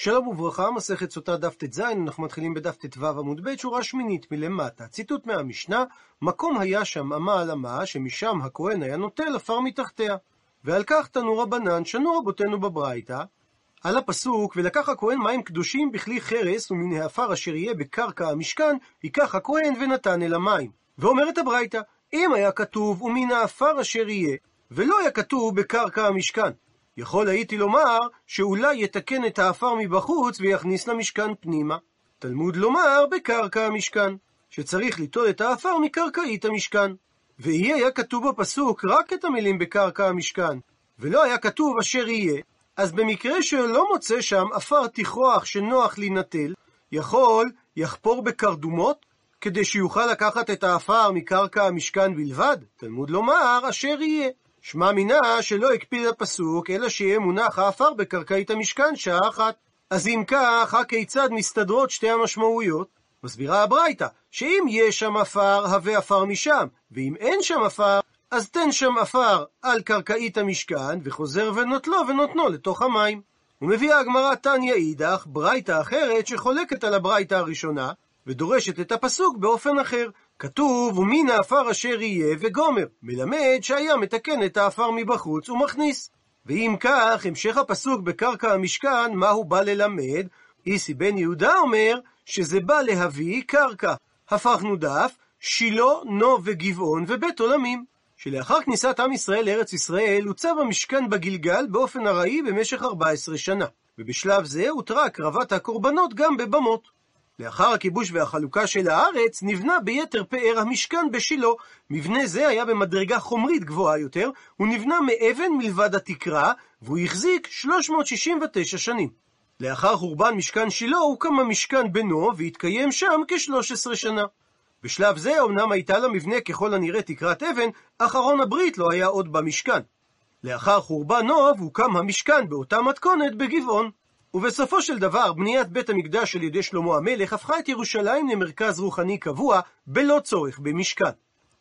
שלום וברכה, מסכת סוטה דף ט"ז, אנחנו מתחילים בדף ט"ו עמוד ב', שורה שמינית מלמטה. ציטוט מהמשנה, מקום היה שם אמה על אמה, שמשם הכהן היה נוטל עפר מתחתיה. ועל כך תנו רבנן, שנו רבותינו בברייתא, על הפסוק, ולקח הכהן מים קדושים בכלי חרס, ומן העפר אשר יהיה בקרקע המשכן, ייקח הכהן ונתן אל המים. ואומרת הברייתא, אם היה כתוב, ומן העפר אשר יהיה, ולא היה כתוב בקרקע המשכן, יכול הייתי לומר שאולי יתקן את העפר מבחוץ ויכניס למשכן פנימה. תלמוד לומר בקרקע המשכן, שצריך ליטול את העפר מקרקעית המשכן. ויהיה היה כתוב בפסוק רק את המילים בקרקע המשכן, ולא היה כתוב אשר יהיה, אז במקרה שלא מוצא שם עפר תכרוח שנוח להינטל, יכול יחפור בקרדומות, כדי שיוכל לקחת את העפר מקרקע המשכן בלבד? תלמוד לומר אשר יהיה. שמע מינה שלא הקפיד הפסוק, אלא שיהיה מונח העפר בקרקעית המשכן שעה אחת. אז אם כך, הכיצד מסתדרות שתי המשמעויות? מסבירה הברייתא, שאם יש שם עפר, הווה עפר משם, ואם אין שם עפר, אז תן שם עפר על קרקעית המשכן, וחוזר ונוטלו ונותנו לתוך המים. ומביאה הגמרא תניא אידך, ברייתא אחרת שחולקת על הברייתא הראשונה, ודורשת את הפסוק באופן אחר. כתוב, ומן העפר אשר יהיה וגומר, מלמד שהיה מתקן את העפר מבחוץ ומכניס. ואם כך, המשך הפסוק בקרקע המשכן, מה הוא בא ללמד? איסי בן יהודה אומר שזה בא להביא קרקע. הפכנו דף, שילה, נו וגבעון ובית עולמים. שלאחר כניסת עם ישראל לארץ ישראל, הוצב המשכן בגלגל באופן ארעי במשך 14 שנה. ובשלב זה הותרה הקרבת הקורבנות גם בבמות. לאחר הכיבוש והחלוקה של הארץ, נבנה ביתר פאר המשכן בשילה. מבנה זה היה במדרגה חומרית גבוהה יותר, הוא נבנה מאבן מלבד התקרה, והוא החזיק 369 שנים. לאחר חורבן משכן שילה, הוקם המשכן בנו, והתקיים שם כ-13 שנה. בשלב זה אמנם הייתה למבנה ככל הנראה תקרת אבן, אך ארון הברית לא היה עוד במשכן. לאחר חורבן נוב הוקם המשכן באותה מתכונת בגבעון. ובסופו של דבר, בניית בית המקדש על ידי שלמה המלך הפכה את ירושלים למרכז רוחני קבוע, בלא צורך במשכן.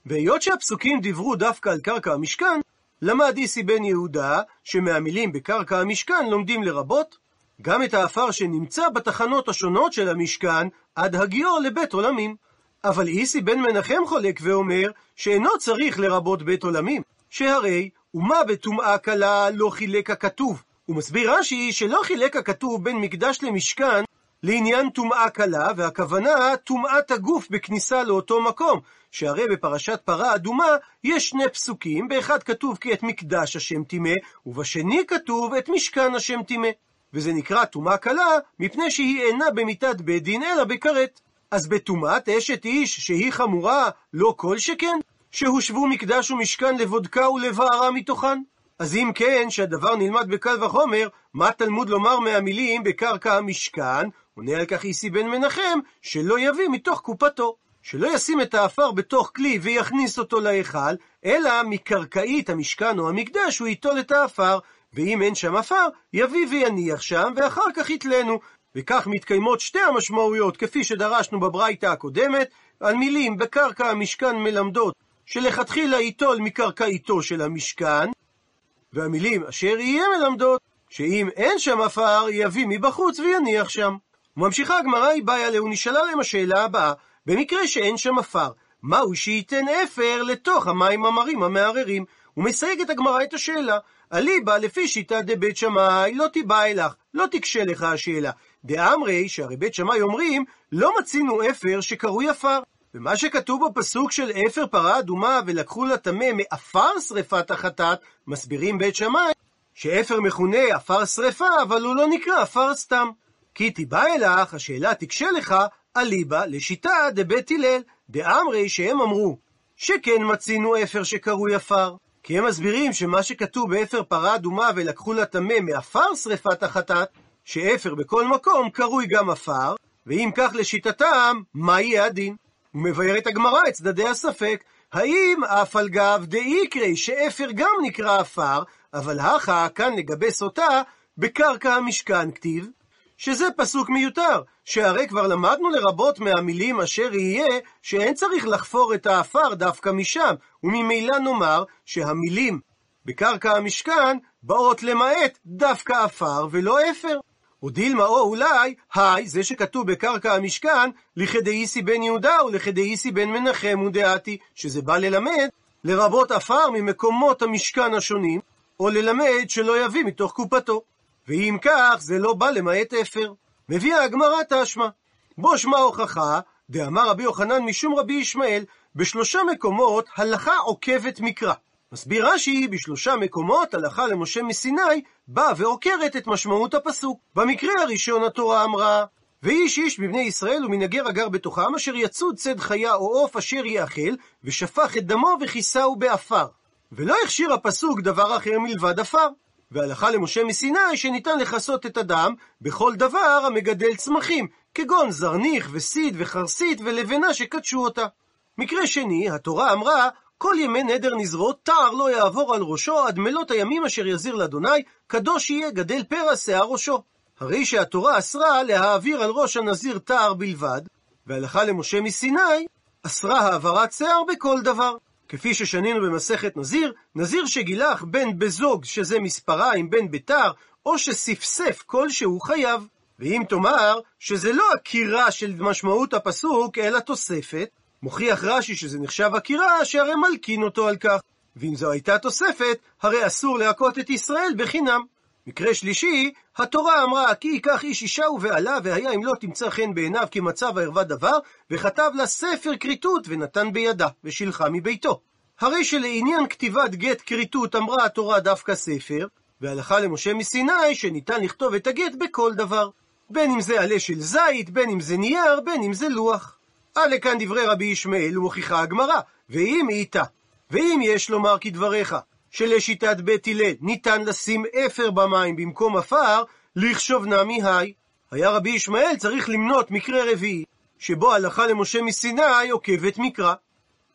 והיות שהפסוקים דיברו דווקא על קרקע המשכן, למד איסי בן יהודה, שמהמילים בקרקע המשכן לומדים לרבות, גם את האפר שנמצא בתחנות השונות של המשכן, עד הגיעו לבית עולמים. אבל איסי בן מנחם חולק ואומר, שאינו צריך לרבות בית עולמים, שהרי, ומה בטומאה קלה לא חילק הכתוב, הוא מסביר רש"י שלא חילק הכתוב בין מקדש למשכן לעניין טומאה קלה, והכוונה טומאת הגוף בכניסה לאותו מקום, שהרי בפרשת פרה אדומה יש שני פסוקים, באחד כתוב כי את מקדש השם טימא, ובשני כתוב את משכן השם טימא. וזה נקרא טומאה קלה, מפני שהיא אינה במיתת בית דין אלא בכרת. אז בטומאת אשת איש שהיא חמורה, לא כל שכן? שהושבו מקדש ומשכן לבודקה ולבערה מתוכן? אז אם כן, שהדבר נלמד בקל וחומר, מה תלמוד לומר מהמילים בקרקע המשכן? עונה על כך איסי בן מנחם, שלא יביא מתוך קופתו. שלא ישים את האפר בתוך כלי ויכניס אותו להיכל, אלא מקרקעית המשכן או המקדש הוא ייטול את האפר, ואם אין שם עפר, יביא ויניח שם, ואחר כך יתלנו. וכך מתקיימות שתי המשמעויות, כפי שדרשנו בברייתא הקודמת, על מילים בקרקע המשכן מלמדות, שלכתחילה ייטול מקרקעיתו של המשכן, והמילים אשר יהיה מלמדות, שאם אין שם עפר, יביא מבחוץ ויניח שם. וממשיכה הגמרא היא בעיה ונשאלה להם השאלה הבאה, במקרה שאין שם עפר, מהו שייתן אפר לתוך המים המרים המערערים? ומסייגת הגמרא את השאלה, אליבא לפי שיטה דבית שמאי לא תיבא אלך, לא תקשה לך השאלה. דאמרי, שהרי בית שמאי אומרים, לא מצינו אפר שקרוי עפר. ומה שכתוב בפסוק של אפר פרה אדומה ולקחו לטמא מעפר שרפת החטאת, מסבירים בית שמאי שאפר מכונה עפר שרפה, אבל הוא לא נקרא עפר סתם. כי תיבעי לך, השאלה תקשה לך, אליבא לשיטה דבית הלל, דאמרי שהם אמרו, שכן מצינו אפר שקרוי עפר. כי הם מסבירים שמה שכתוב באפר פרה אדומה ולקחו לטמא מעפר שרפת החטאת, שאפר בכל מקום קרוי גם עפר, ואם כך לשיטתם, מה יהיה הדין? ומבארת הגמרא את צדדי הספק, האם אף על גב דאיקרי שאפר גם נקרא עפר, אבל הכה כאן לגבי סוטה, בקרקע המשכן כתיב, שזה פסוק מיותר, שהרי כבר למדנו לרבות מהמילים אשר יהיה, שאין צריך לחפור את העפר דווקא משם, וממילא נאמר שהמילים בקרקע המשכן באות למעט דווקא עפר ולא אפר. או דילמה או אולי, היי, זה שכתוב בקרקע המשכן, לכדאיסי בן יהודה ולכדאיסי בן מנחם ודעתי, שזה בא ללמד, לרבות עפר ממקומות המשכן השונים, או ללמד שלא יביא מתוך קופתו. ואם כך, זה לא בא למעט אפר. מביאה הגמרא תשמע. בו שמע הוכחה, דאמר רבי יוחנן משום רבי ישמעאל, בשלושה מקומות הלכה עוקבת מקרא. מסביר רש"י, בשלושה מקומות הלכה למשה מסיני, באה ועוקרת את משמעות הפסוק. במקרה הראשון התורה אמרה, ואיש איש מבני ישראל ומנגר הגר בתוכם, אשר יצוד צד חיה או עוף אשר יאכל, ושפך את דמו וכיסהו בעפר. ולא הכשיר הפסוק דבר אחר מלבד עפר. והלכה למשה מסיני שניתן לכסות את הדם בכל דבר המגדל צמחים, כגון זרניך וסיד וחרסית ולבנה שקדשו אותה. מקרה שני, התורה אמרה, כל ימי נדר נזרות, תער לא יעבור על ראשו עד מלות הימים אשר יזיר לאדוני, קדוש יהיה גדל פרע שיער ראשו. הרי שהתורה אסרה להעביר על ראש הנזיר תער בלבד, והלכה למשה מסיני, אסרה העברת שיער בכל דבר. כפי ששנינו במסכת נזיר, נזיר שגילח בין בזוג, שזה מספריים, בין בתר, או שספסף כלשהו חייב. ואם תאמר שזה לא עקירה של משמעות הפסוק, אלא תוספת, מוכיח רש"י שזה נחשב עקירה, שהרי מלקין אותו על כך. ואם זו הייתה תוספת, הרי אסור להכות את ישראל בחינם. מקרה שלישי, התורה אמרה, כי ייקח איש אישה ובעלה, והיה אם לא תמצא חן בעיניו כי מצב הערווה דבר, וכתב לה ספר כריתות ונתן בידה, ושילחה מביתו. הרי שלעניין כתיבת גט כריתות אמרה התורה דווקא ספר, והלכה למשה מסיני שניתן לכתוב את הגט בכל דבר. בין אם זה עלה של זית, בין אם זה נייר, בין אם זה לוח. עלה כאן דברי רבי ישמעאל ומוכיחה הגמרא, ואם איתה, ואם יש לומר כדבריך, שלשיטת בית הלל ניתן לשים אפר במים במקום עפר, לחשוב נמי היי. היה רבי ישמעאל צריך למנות מקרה רביעי, שבו הלכה למשה מסיני עוקבת מקרא.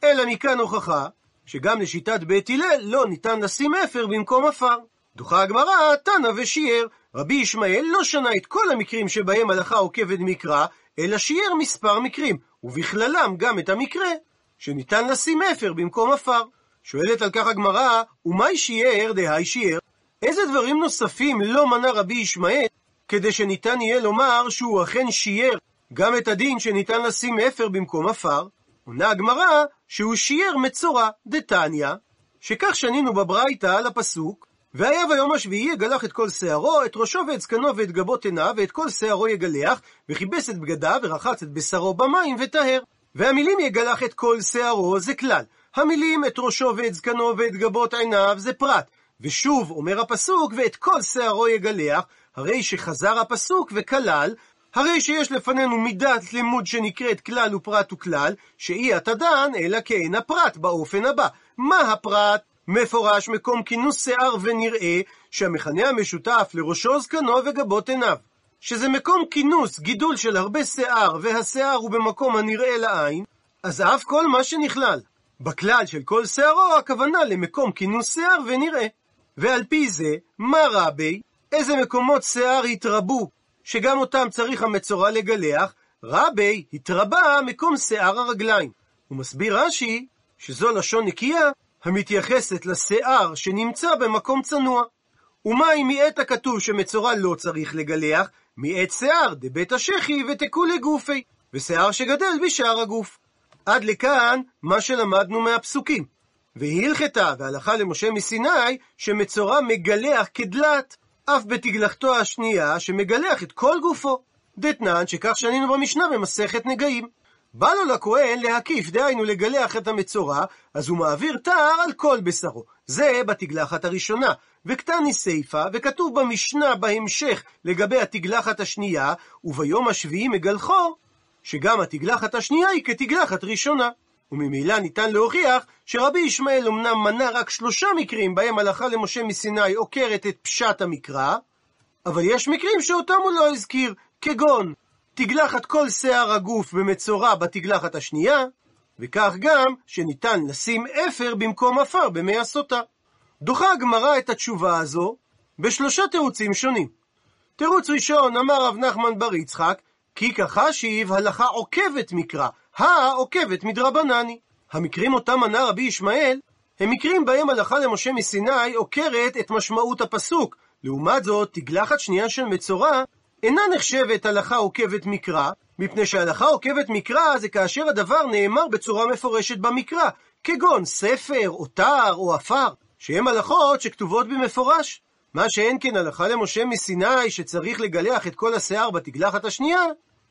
אלא מכאן הוכחה, שגם לשיטת בית הלל לא ניתן לשים אפר במקום עפר. דוחה הגמרא, תנא ושיער. רבי ישמעאל לא שנה את כל המקרים שבהם הלכה עוקבת מקרא, אלא שיער מספר מקרים, ובכללם גם את המקרה שניתן לשים אפר במקום עפר. שואלת על כך הגמרא, ומאי שיער דהי שיער? איזה דברים נוספים לא מנה רבי ישמעאל כדי שניתן יהיה לומר שהוא אכן שיער גם את הדין שניתן לשים אפר במקום עפר? עונה הגמרא שהוא שיער מצורע, דתניא, שכך שנינו בברייתא על הפסוק, והיה ביום השביעי יגלח את כל שערו, את ראשו ואת זקנו ואת גבות עיניו, ואת כל שערו יגלח, וכיבס את בגדיו, ורחץ את בשרו במים, וטהר. והמילים יגלח את כל שערו זה כלל. המילים את ראשו ואת זקנו ואת גבות עיניו זה פרט. ושוב אומר הפסוק, ואת כל שערו יגלח, הרי שחזר הפסוק וכלל, הרי שיש לפנינו מידת לימוד שנקראת כלל ופרט וכלל, שאי התדן אלא כאין הפרט באופן הבא. מה הפרט? מפורש מקום כינוס שיער ונראה שהמכנה המשותף לראשו זקנו וגבות עיניו. שזה מקום כינוס, גידול של הרבה שיער, והשיער הוא במקום הנראה לעין, אז אף כל מה שנכלל. בכלל של כל שערו הכוונה למקום כינוס שיער ונראה. ועל פי זה, מה רבי? איזה מקומות שיער התרבו, שגם אותם צריך המצורע לגלח, רבי התרבה מקום שיער הרגליים. הוא מסביר רש"י שזו לשון נקייה המתייחסת לשיער שנמצא במקום צנוע. ומה אם מעת הכתוב שמצורע לא צריך לגלח, מעת שיער דבית השחי ותקולי גופי, ושיער שגדל בשאר הגוף. עד לכאן מה שלמדנו מהפסוקים. והיא הלכתה והלכה למשה מסיני שמצורע מגלח כדלת, אף בתגלחתו השנייה שמגלח את כל גופו. דתנן שכך שנינו במשנה במסכת נגעים. בא לו לכהן להקיף, דהיינו לגלח את המצורע, אז הוא מעביר תער על כל בשרו. זה בתגלחת הראשונה. וקטני סיפה, וכתוב במשנה בהמשך לגבי התגלחת השנייה, וביום השביעי מגלחו, שגם התגלחת השנייה היא כתגלחת ראשונה. וממילא ניתן להוכיח שרבי ישמעאל אמנם מנה רק שלושה מקרים בהם הלכה למשה מסיני עוקרת את פשט המקרא, אבל יש מקרים שאותם הוא לא הזכיר, כגון תגלחת כל שיער הגוף במצורע בתגלחת השנייה, וכך גם שניתן לשים אפר במקום עפר במי הסוטה. דוחה הגמרא את התשובה הזו בשלושה תירוצים שונים. תירוץ ראשון, אמר רב נחמן בר יצחק, כי כחשיב הלכה עוקבת מקרא, העוקבת מדרבנני. המקרים אותם מנה רבי ישמעאל, הם מקרים בהם הלכה למשה מסיני עוקרת את משמעות הפסוק. לעומת זאת, תגלחת שנייה של מצורע אינה נחשבת הלכה עוקבת מקרא, מפני שהלכה עוקבת מקרא זה כאשר הדבר נאמר בצורה מפורשת במקרא, כגון ספר, אותר או עפר, שהם הלכות שכתובות במפורש. מה שאין כן הלכה למשה מסיני שצריך לגלח את כל השיער בתגלחת השנייה,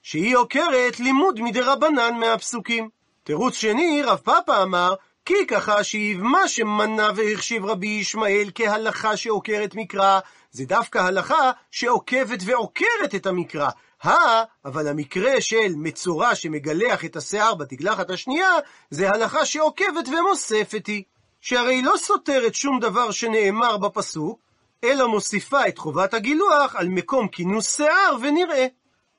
שהיא עוקרת לימוד מדי רבנן מהפסוקים. תירוץ שני, רב פאפה אמר, כי ככה שהיב מה שמנה והחשיב רבי ישמעאל כהלכה שעוקרת מקרא, זה דווקא הלכה שעוקבת ועוקרת את המקרא. הא, אבל המקרה של מצורע שמגלח את השיער בתגלחת השנייה, זה הלכה שעוקבת ומוספת היא. שהרי לא סותרת שום דבר שנאמר בפסוק, אלא מוסיפה את חובת הגילוח על מקום כינוס שיער ונראה.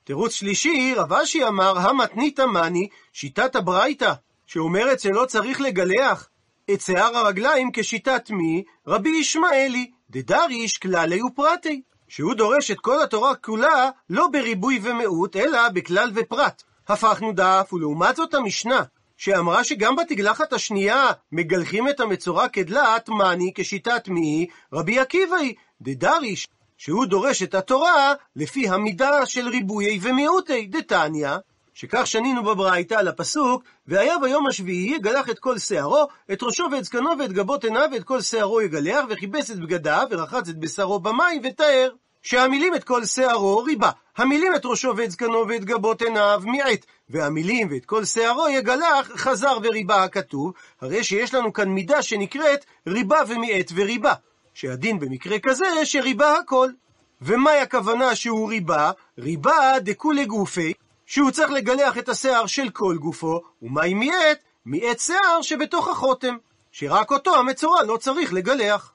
תירוץ שלישי, רב אשי אמר, המתנית מאני, שיטת הברייתא, שאומרת שלא צריך לגלח את שיער הרגליים כשיטת מי? רבי ישמעאלי, דדריש כללי ופרטי. שהוא דורש את כל התורה כולה לא בריבוי ומיעוט, אלא בכלל ופרט. הפכנו דף, ולעומת זאת המשנה, שאמרה שגם בתגלחת השנייה מגלחים את המצורע כדלת מאני כשיטת מי? רבי עקיבא היא, דדריש, שהוא דורש את התורה לפי המידה של ריבויי ומיעוטי, דתניא, שכך שנינו בברייתא על הפסוק, והיה ביום השביעי יגלח את כל שערו, את ראשו ואת זקנו ואת גבות עיניו ואת כל שערו יגלח, וכיבס את בגדיו, ורחץ את בשרו במים, וטהר. שהמילים את כל שערו ריבה, המילים את ראשו ואת זקנו ואת גבות עיניו מיעט, והמילים ואת כל שערו יגלח חזר וריבה הכתוב, הרי שיש לנו כאן מידה שנקראת ריבה ומיעט וריבה, שהדין במקרה כזה שריבה הכל. ומהי הכוונה שהוא ריבה? ריבה דכולי גופי, שהוא צריך לגלח את השיער של כל גופו, ומהי מיעט? מיעט שיער שבתוך החותם, שרק אותו המצורע לא צריך לגלח.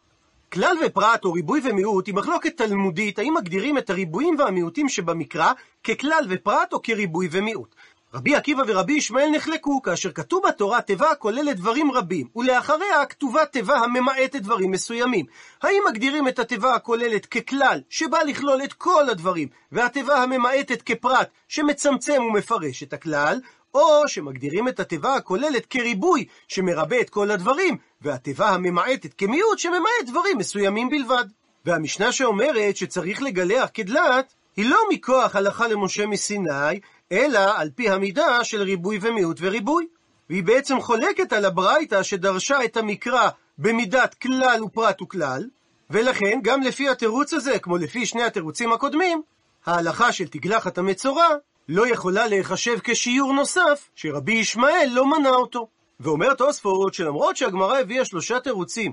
כלל ופרט או ריבוי ומיעוט היא מחלוקת תלמודית האם מגדירים את הריבועים והמיעוטים שבמקרא ככלל ופרט או כריבוי ומיעוט. רבי עקיבא ורבי ישמעאל נחלקו כאשר כתוב בתורה תיבה הכוללת דברים רבים ולאחריה כתובה תיבה הממעטת דברים מסוימים. האם מגדירים את התיבה הכוללת ככלל שבא לכלול את כל הדברים והתיבה הממעטת כפרט שמצמצם ומפרש את הכלל או שמגדירים את התיבה הכוללת כריבוי שמרבה את כל הדברים, והתיבה הממעטת כמיעוט שממעט דברים מסוימים בלבד. והמשנה שאומרת שצריך לגלח כדלת, היא לא מכוח הלכה למשה מסיני, אלא על פי המידה של ריבוי ומיעוט וריבוי. והיא בעצם חולקת על הברייתא שדרשה את המקרא במידת כלל ופרט וכלל, ולכן גם לפי התירוץ הזה, כמו לפי שני התירוצים הקודמים, ההלכה של תגלחת המצורע לא יכולה להיחשב כשיור נוסף, שרבי ישמעאל לא מנה אותו. ואומר תוספות שלמרות שהגמרא הביאה שלושה תירוצים,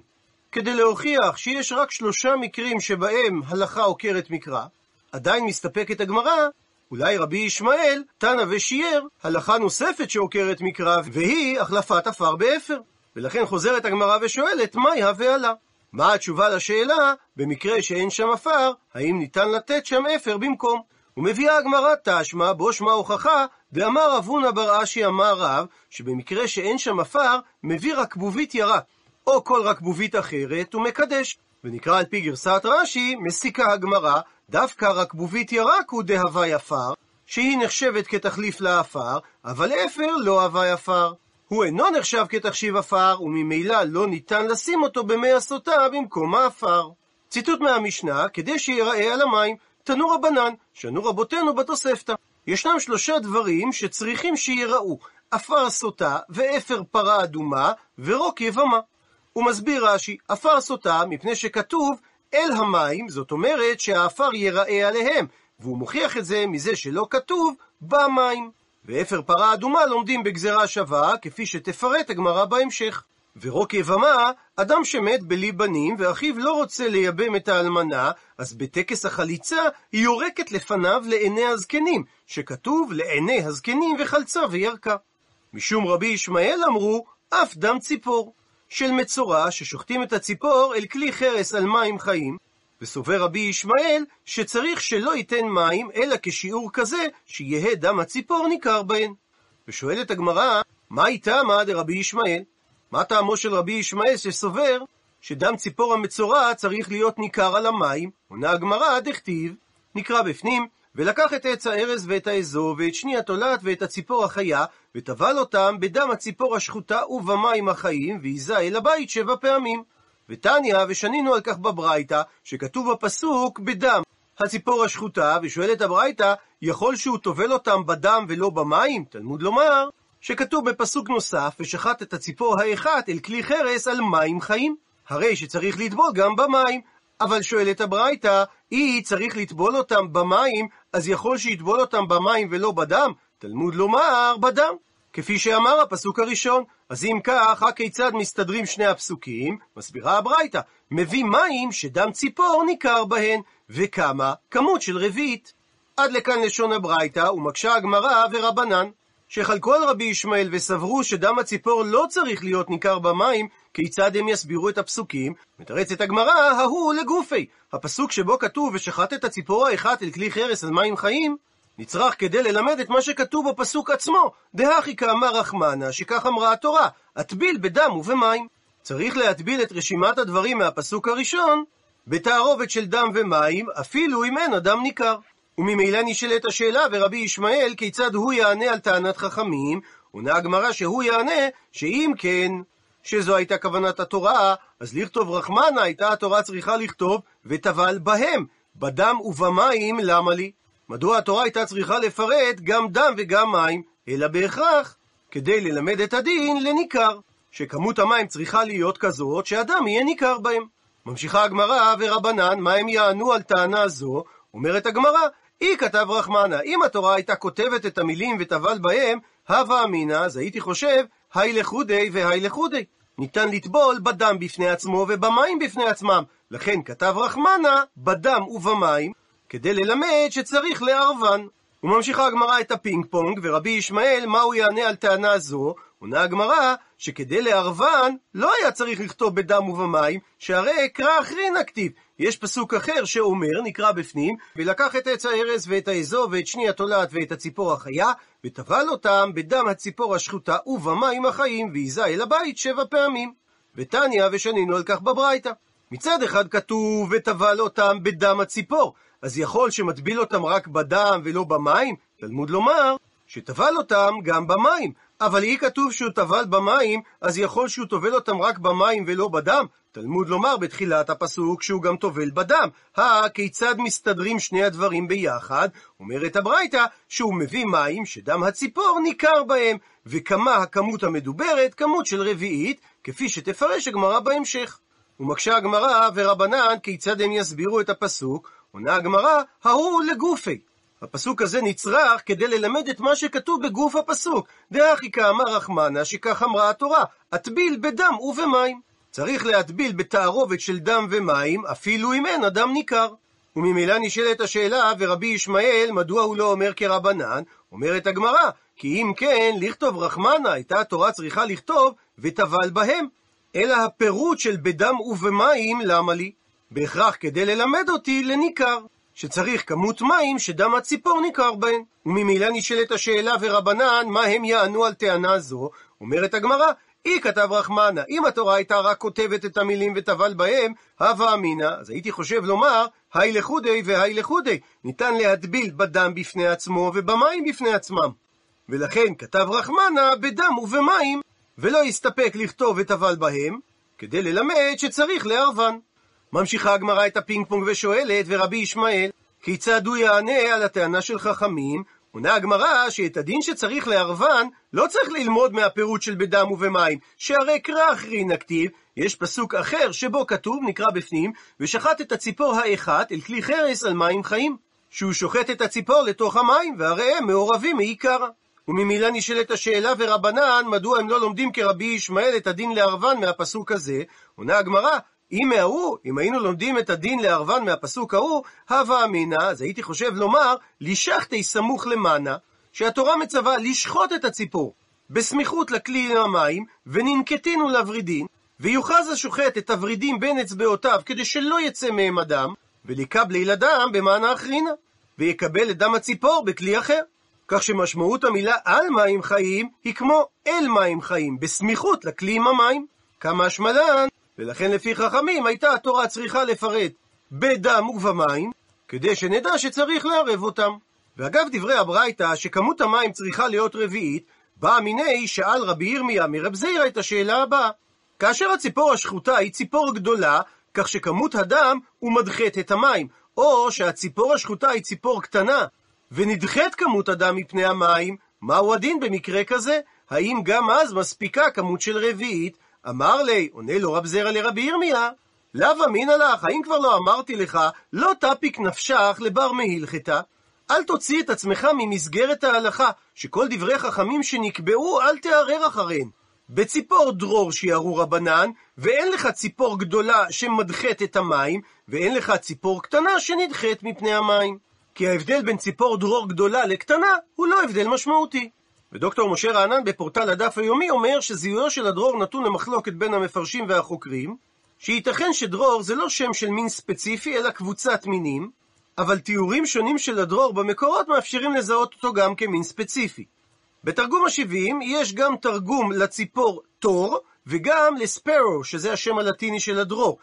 כדי להוכיח שיש רק שלושה מקרים שבהם הלכה עוקרת מקרא, עדיין מסתפקת הגמרא, אולי רבי ישמעאל, תנא ושייר, הלכה נוספת שעוקרת מקרא, והיא החלפת עפר באפר. ולכן חוזרת הגמרא ושואלת, מאי הוי עלה? מה התשובה לשאלה, במקרה שאין שם עפר, האם ניתן לתת שם אפר במקום? ומביאה הגמרא תשמע, בו שמע הוכחה, ואמר אבונה בר אשי אמר רב, שבמקרה שאין שם עפר, מביא רקבובית ירק, או כל רקבובית אחרת, ומקדש. ונקרא על פי גרסת רש"י, מסיקה הגמרא, דווקא רקבובית ירק הוא דהווי עפר, שהיא נחשבת כתחליף לעפר, אבל אפר לא הווי עפר. הוא אינו נחשב כתחשיב עפר, וממילא לא ניתן לשים אותו במי הסוטה במקום העפר. ציטוט מהמשנה, כדי שיראה על המים, תנו רבנן, שנו רבותינו בתוספתא. ישנם שלושה דברים שצריכים שיראו, עפר סוטה, ואפר פרה אדומה, ורוק יבמה. הוא מסביר רש"י, עפר סוטה מפני שכתוב אל המים, זאת אומרת שהעפר ייראה עליהם, והוא מוכיח את זה מזה שלא כתוב במים. ואפר פרה אדומה לומדים בגזרה שווה, כפי שתפרט הגמרא בהמשך. ורוק יבמה, אדם שמת בלי בנים, ואחיו לא רוצה לייבם את האלמנה, אז בטקס החליצה היא יורקת לפניו לעיני הזקנים, שכתוב לעיני הזקנים וחלצה וירקה. משום רבי ישמעאל אמרו, אף דם ציפור. של מצורע ששוחטים את הציפור אל כלי חרס על מים חיים, וסובר רבי ישמעאל שצריך שלא ייתן מים, אלא כשיעור כזה שיהא דם הציפור ניכר בהן. ושואלת הגמרא, מה איתה מה דרבי ישמעאל? מה טעמו של רבי ישמעאל שסובר שדם ציפור המצורע צריך להיות ניכר על המים? עונה הגמרא, דכתיב, נקרא בפנים, ולקח את עץ הארז ואת האזוב, ואת שני התולעת ואת הציפור החיה, וטבל אותם בדם הציפור השחוטה ובמים החיים, והיזה אל הבית שבע פעמים. ותניא, ושנינו על כך בברייתא, שכתוב בפסוק בדם, הציפור השחוטה, ושואלת הברייתא, יכול שהוא טובל אותם בדם ולא במים? תלמוד לומר, שכתוב בפסוק נוסף, ושחט את הציפור האחת אל כלי חרס על מים חיים. הרי שצריך לטבול גם במים. אבל שואלת הברייתא, אי צריך לטבול אותם במים, אז יכול שיטבול אותם במים ולא בדם? תלמוד לומר, בדם. כפי שאמר הפסוק הראשון. אז אם כך, הכיצד מסתדרים שני הפסוקים? מסבירה הברייתא, מביא מים שדם ציפור ניכר בהן, וכמה? כמות של רביעית. עד לכאן לשון הברייתא, ומקשה הגמרא ורבנן. שחלקו על רבי ישמעאל וסברו שדם הציפור לא צריך להיות ניכר במים, כיצד הם יסבירו את הפסוקים? מתרצת הגמרא, ההוא לגופי. הפסוק שבו כתוב, ושחט את הציפור האחת אל כלי חרס על מים חיים, נצרך כדי ללמד את מה שכתוב בפסוק עצמו, דהכי כאמר רחמנה, שכך אמרה התורה, הטביל בדם ובמים. צריך להטביל את רשימת הדברים מהפסוק הראשון בתערובת של דם ומים, אפילו אם אין אדם ניכר. וממילא נשאלת השאלה, ורבי ישמעאל, כיצד הוא יענה על טענת חכמים? עונה הגמרא שהוא יענה, שאם כן, שזו הייתה כוונת התורה, אז לכתוב רחמנה הייתה התורה צריכה לכתוב, וטבל בהם, בדם ובמים, למה לי? מדוע התורה הייתה צריכה לפרט גם דם וגם מים, אלא בהכרח כדי ללמד את הדין לניכר, שכמות המים צריכה להיות כזאת שהדם יהיה ניכר בהם. ממשיכה הגמרא ורבנן, מה הם יענו על טענה זו? אומרת הגמרא, אי כתב רחמנה, אם התורה הייתה כותבת את המילים וטבל בהם, הווה אמינא, אז הייתי חושב, היי לחודי והי לחודי. ניתן לטבול בדם בפני עצמו ובמים בפני עצמם. לכן כתב רחמנה, בדם ובמים, כדי ללמד שצריך לערבן. וממשיכה הגמרא את הפינג פונג, ורבי ישמעאל, מה הוא יענה על טענה זו? עונה הגמרא, שכדי לערבן, לא היה צריך לכתוב בדם ובמים, שהרי הא קרא אחרינא כתיב. יש פסוק אחר שאומר, נקרא בפנים, ולקח את עץ הארז ואת האזוב ואת שני התולעת ואת הציפור החיה, וטבל אותם בדם הציפור השחוטה ובמים החיים, והזה אל הבית שבע פעמים. ותניא ושנינו על כך בברייתא. מצד אחד כתוב, וטבל אותם בדם הציפור, אז יכול שמטביל אותם רק בדם ולא במים? תלמוד לומר, שטבל אותם גם במים. אבל אי כתוב שהוא טבל במים, אז יכול שהוא טובל אותם רק במים ולא בדם? תלמוד לומר בתחילת הפסוק שהוא גם טובל בדם. הכיצד מסתדרים שני הדברים ביחד? אומרת הברייתא שהוא מביא מים שדם הציפור ניכר בהם, וכמה הכמות המדוברת? כמות של רביעית, כפי שתפרש הגמרא בהמשך. ומקשה הגמרא ורבנן כיצד הם יסבירו את הפסוק? עונה הגמרא, ההוא לגופי. הפסוק הזה נצרך כדי ללמד את מה שכתוב בגוף הפסוק. דאחי כאמר רחמנה, שכך אמרה התורה, הטביל בדם ובמים. צריך להטביל בתערובת של דם ומים, אפילו אם אין אדם ניכר. וממילא נשאלת השאלה, ורבי ישמעאל, מדוע הוא לא אומר כרבנן? אומרת הגמרא, כי אם כן, לכתוב רחמנה, הייתה התורה צריכה לכתוב, וטבל בהם. אלא הפירוט של בדם ובמים, למה לי? בהכרח כדי ללמד אותי לניכר. שצריך כמות מים שדם הציפור ניכר בהן. וממילא נשאלת השאלה ורבנן, מה הם יענו על טענה זו? אומרת הגמרא, אי כתב רחמנה, אם התורה הייתה רק כותבת את המילים וטבל בהם, הווה אמינא, אז הייתי חושב לומר, היי לחודי והי לחודי, ניתן להטביל בדם בפני עצמו ובמים בפני עצמם. ולכן כתב רחמנא בדם ובמים, ולא הסתפק לכתוב וטבל בהם, כדי ללמד שצריך לערבן. ממשיכה הגמרא את הפינג פונג ושואלת, ורבי ישמעאל, כיצד הוא יענה על הטענה של חכמים? עונה הגמרא שאת הדין שצריך לערבן, לא צריך ללמוד מהפירוט של בדם ובמים, שהרי קרא אחרינא כתיב, יש פסוק אחר שבו כתוב, נקרא בפנים, ושחט את הציפור האחת אל כלי חרס על מים חיים. שהוא שוחט את הציפור לתוך המים, והרי הם מעורבים מעיקרא. וממילא נשאלת השאלה ורבנן, מדוע הם לא לומדים כרבי ישמעאל את הדין לערבן מהפסוק הזה? עונה הגמרא, אם מההוא, אם היינו לומדים את הדין לערבן מהפסוק ההוא, הווה אמינא, אז הייתי חושב לומר, לישכתי סמוך למענה, שהתורה מצווה לשחוט את הציפור בסמיכות לכלי המים, וננקטינו לוורידין, ויוחז השוחט את הוורידים בין אצבעותיו כדי שלא יצא מהם אדם, ולקבלי לדם במענה אחרינה, ויקבל את דם הציפור בכלי אחר. כך שמשמעות המילה על מים חיים היא כמו אל מים חיים, בסמיכות לכלי עם המים. כמה השמלן, ולכן לפי חכמים הייתה התורה צריכה לפרט בדם ובמים, כדי שנדע שצריך לערב אותם. ואגב דברי הברייתא, שכמות המים צריכה להיות רביעית, באה מיני שאל רבי ירמיה מרב זירא את השאלה הבאה. כאשר הציפור השחוטה היא ציפור גדולה, כך שכמות הדם הוא מדחת את המים, או שהציפור השחוטה היא ציפור קטנה, ונדחית כמות הדם מפני המים, מהו הדין במקרה כזה? האם גם אז מספיקה כמות של רביעית? אמר לי, עונה לו רב זרע לרבי ירמיה, לאו אמינא לך, האם כבר לא אמרתי לך, לא תפיק נפשך לבר מהילכתה? אל תוציא את עצמך ממסגרת ההלכה, שכל דברי חכמים שנקבעו, אל תערער אחריהם. בציפור דרור שיערו רבנן, ואין לך ציפור גדולה שמדחית את המים, ואין לך ציפור קטנה שנדחית מפני המים. כי ההבדל בין ציפור דרור גדולה לקטנה הוא לא הבדל משמעותי. ודוקטור משה רענן בפורטל הדף היומי אומר שזיהויו של הדרור נתון למחלוקת בין המפרשים והחוקרים, שייתכן שדרור זה לא שם של מין ספציפי, אלא קבוצת מינים, אבל תיאורים שונים של הדרור במקורות מאפשרים לזהות אותו גם כמין ספציפי. בתרגום השבעים יש גם תרגום לציפור תור, וגם לספרו, שזה השם הלטיני של הדרור.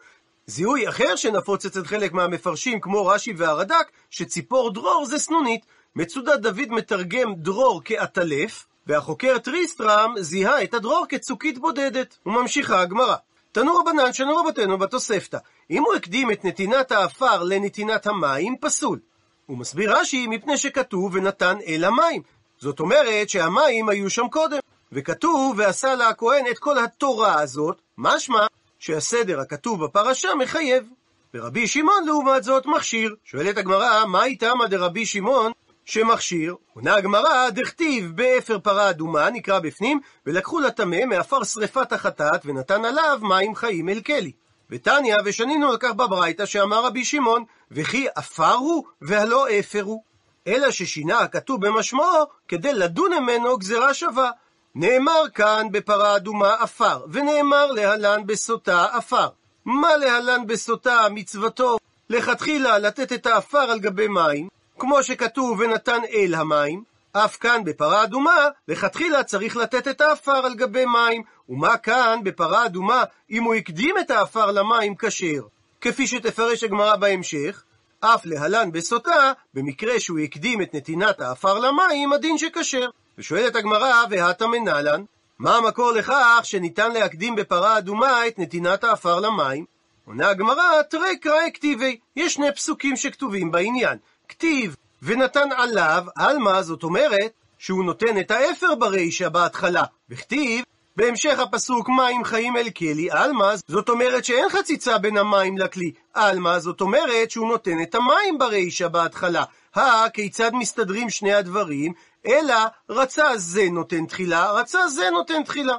זיהוי אחר שנפוץ אצל חלק מהמפרשים, כמו רש"י והרד"ק, שציפור דרור זה סנונית. מצודת דוד מתרגם דרור כעטלף, והחוקר טריסטראם זיהה את הדרור כצוקית בודדת. וממשיכה הגמרא. תנו רבנן שנו רבותינו בתוספתא. אם הוא הקדים את נתינת האפר לנתינת המים, פסול. הוא מסביר רש"י מפני שכתוב ונתן אל המים. זאת אומרת שהמים היו שם קודם. וכתוב ועשה לה הכהן את כל התורה הזאת, משמע שהסדר הכתוב בפרשה מחייב. ורבי שמעון לעומת זאת מכשיר. שואלת הגמרא, מאי טעמא דרבי שמעון שמכשיר? עונה הגמרא, דכתיב באפר פרה אדומה, נקרא בפנים, ולקחו לטמא מעפר שרפת החטאת, ונתן עליו מים חיים אל כלי. ותניא, ושנינו על כך בברייתא, שאמר רבי שמעון, וכי עפר הוא, והלא אפר הוא. אלא ששינה הכתוב במשמעו, כדי לדון ממנו גזירה שווה. נאמר כאן בפרה אדומה עפר, ונאמר להלן בסוטה עפר. מה להלן בסוטה מצוותו? לכתחילה לתת את העפר על גבי מים, כמו שכתוב ונתן אל המים, אף כאן בפרה אדומה, לכתחילה צריך לתת את העפר על גבי מים. ומה כאן בפרה אדומה, אם הוא הקדים את העפר למים כשר? כפי שתפרש הגמרא בהמשך, אף להלן בסוטה, במקרה שהוא הקדים את נתינת העפר למים, הדין שכשר. ושואלת הגמרא, והתה מנלן, מה המקור לכך שניתן להקדים בפרה אדומה את נתינת העפר למים? עונה הגמרא, תראה קראי כתיבי, יש שני פסוקים שכתובים בעניין. כתיב, ונתן עליו, עלמא, זאת אומרת, שהוא נותן את האפר ברישא בהתחלה, וכתיב, בהמשך הפסוק מים חיים אל כלי, עלמא, זאת אומרת שאין חציצה בין המים לכלי, עלמא, זאת אומרת שהוא נותן את המים ברישא בהתחלה. הכיצד מסתדרים שני הדברים? אלא רצה זה נותן תחילה, רצה זה נותן תחילה.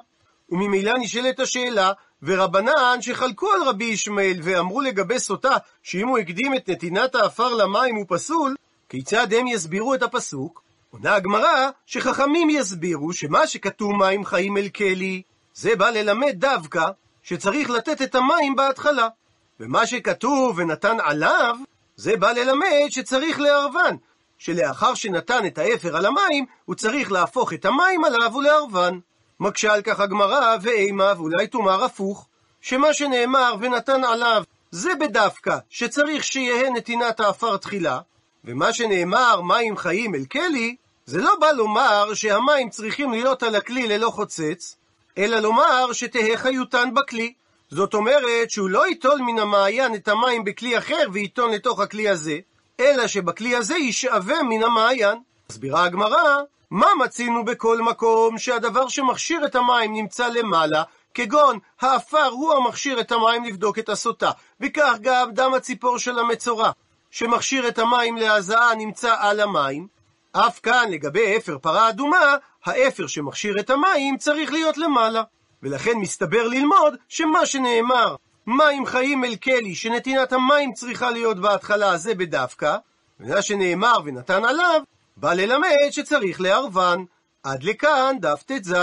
וממילא נשאלת השאלה, ורבנן שחלקו על רבי ישמעאל ואמרו לגבי סוטה שאם הוא הקדים את נתינת האפר למים הוא פסול, כיצד הם יסבירו את הפסוק? עונה הגמרא שחכמים יסבירו שמה שכתוב מים חיים אל כלי, זה בא ללמד דווקא שצריך לתת את המים בהתחלה. ומה שכתוב ונתן עליו, זה בא ללמד שצריך לערבן, שלאחר שנתן את האפר על המים, הוא צריך להפוך את המים עליו ולערבן. מקשה על כך הגמרא, ואימה, ואולי תאמר הפוך, שמה שנאמר ונתן עליו, זה בדווקא, שצריך שיהא נתינת האפר תחילה, ומה שנאמר מים חיים אל כלי, זה לא בא לומר שהמים צריכים להיות על הכלי ללא חוצץ, אלא לומר שתהא חיותן בכלי. זאת אומרת שהוא לא ייטול מן המעיין את המים בכלי אחר וייטול לתוך הכלי הזה, אלא שבכלי הזה ישאבה מן המעיין. מסבירה הגמרא, מה מצינו בכל מקום שהדבר שמכשיר את המים נמצא למעלה, כגון האפר הוא המכשיר את המים לבדוק את הסוטה, וכך גם דם הציפור של המצורע, שמכשיר את המים להזעה נמצא על המים. אף כאן לגבי אפר פרה אדומה, האפר שמכשיר את המים צריך להיות למעלה. ולכן מסתבר ללמוד שמה שנאמר מים חיים אל כלי, שנתינת המים צריכה להיות בהתחלה, זה בדווקא, ומה שנאמר ונתן עליו, בא ללמד שצריך לערבן. עד לכאן דף ט"ז.